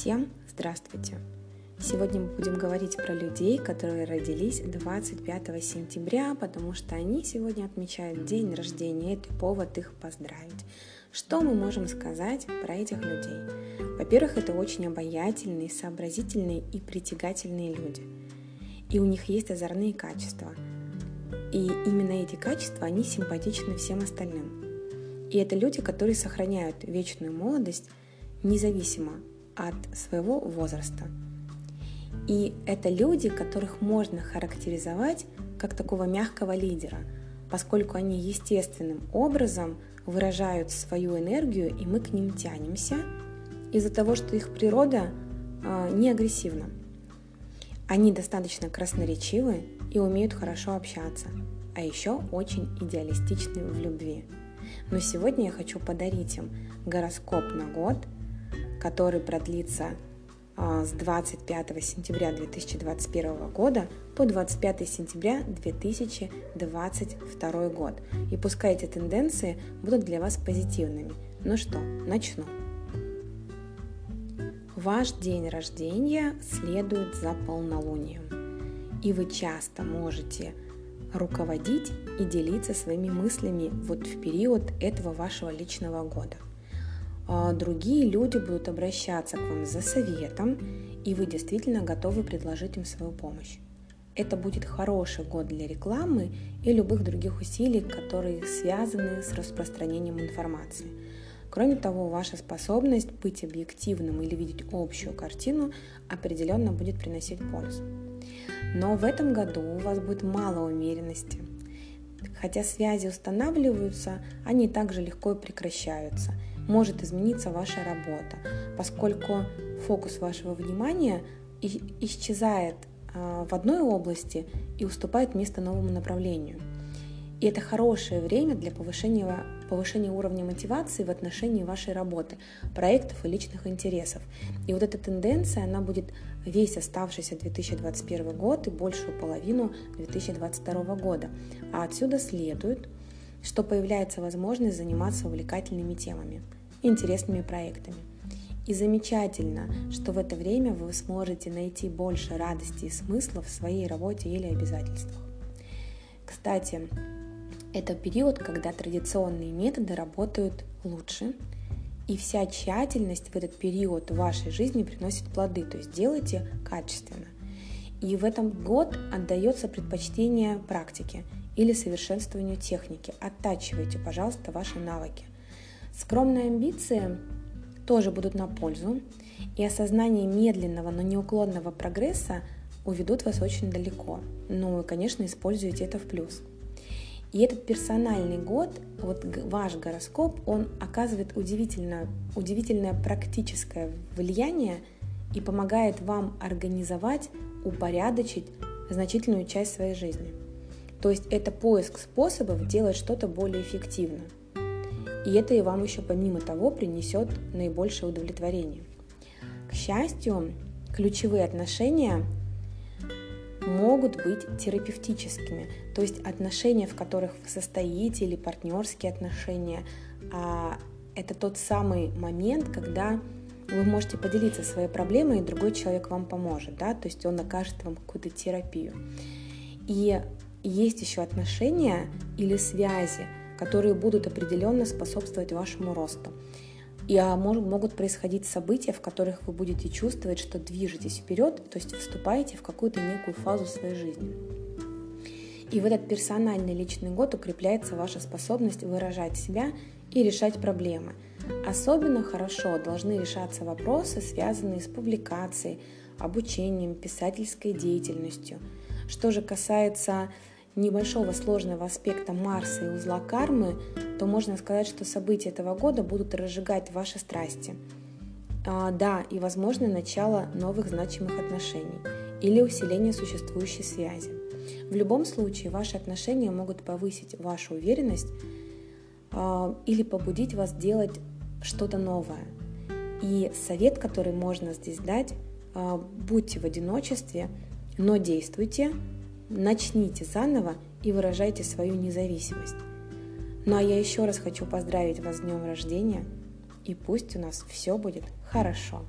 Всем здравствуйте! Сегодня мы будем говорить про людей, которые родились 25 сентября, потому что они сегодня отмечают день рождения, это повод их поздравить. Что мы можем сказать про этих людей? Во-первых, это очень обаятельные, сообразительные и притягательные люди. И у них есть озорные качества. И именно эти качества, они симпатичны всем остальным. И это люди, которые сохраняют вечную молодость независимо от своего возраста. И это люди, которых можно характеризовать как такого мягкого лидера, поскольку они естественным образом выражают свою энергию, и мы к ним тянемся из-за того, что их природа э, не агрессивна. Они достаточно красноречивы и умеют хорошо общаться, а еще очень идеалистичны в любви. Но сегодня я хочу подарить им гороскоп на год – который продлится а, с 25 сентября 2021 года по 25 сентября 2022 год. И пускай эти тенденции будут для вас позитивными. Ну что, начну. Ваш день рождения следует за полнолунием, и вы часто можете руководить и делиться своими мыслями вот в период этого вашего личного года – другие люди будут обращаться к вам за советом, и вы действительно готовы предложить им свою помощь. Это будет хороший год для рекламы и любых других усилий, которые связаны с распространением информации. Кроме того, ваша способность быть объективным или видеть общую картину определенно будет приносить пользу. Но в этом году у вас будет мало умеренности. Хотя связи устанавливаются, они также легко прекращаются – может измениться ваша работа, поскольку фокус вашего внимания исчезает а, в одной области и уступает место новому направлению. И это хорошее время для повышения, повышения уровня мотивации в отношении вашей работы, проектов и личных интересов. И вот эта тенденция, она будет весь оставшийся 2021 год и большую половину 2022 года. А отсюда следует, что появляется возможность заниматься увлекательными темами – интересными проектами. И замечательно, что в это время вы сможете найти больше радости и смысла в своей работе или обязательствах. Кстати, это период, когда традиционные методы работают лучше, и вся тщательность в этот период в вашей жизни приносит плоды, то есть делайте качественно. И в этом год отдается предпочтение практике или совершенствованию техники. Оттачивайте, пожалуйста, ваши навыки. Скромные амбиции тоже будут на пользу, и осознание медленного, но неуклонного прогресса уведут вас очень далеко. Ну и, конечно, используйте это в плюс. И этот персональный год, вот ваш гороскоп, он оказывает удивительно, удивительное практическое влияние и помогает вам организовать, упорядочить значительную часть своей жизни. То есть это поиск способов делать что-то более эффективно – и это и вам еще помимо того принесет наибольшее удовлетворение. К счастью, ключевые отношения могут быть терапевтическими, то есть отношения, в которых вы состоите, или партнерские отношения, а это тот самый момент, когда вы можете поделиться своей проблемой, и другой человек вам поможет, да, то есть он окажет вам какую-то терапию. И есть еще отношения или связи, которые будут определенно способствовать вашему росту. И а, могут происходить события, в которых вы будете чувствовать, что движетесь вперед, то есть вступаете в какую-то некую фазу своей жизни. И в этот персональный личный год укрепляется ваша способность выражать себя и решать проблемы. Особенно хорошо должны решаться вопросы, связанные с публикацией, обучением, писательской деятельностью. Что же касается небольшого сложного аспекта Марса и узла кармы, то можно сказать, что события этого года будут разжигать ваши страсти. А, да, и возможно начало новых значимых отношений или усиление существующей связи. В любом случае, ваши отношения могут повысить вашу уверенность а, или побудить вас делать что-то новое. И совет, который можно здесь дать, а, будьте в одиночестве, но действуйте, начните заново и выражайте свою независимость. Ну а я еще раз хочу поздравить вас с днем рождения, и пусть у нас все будет хорошо.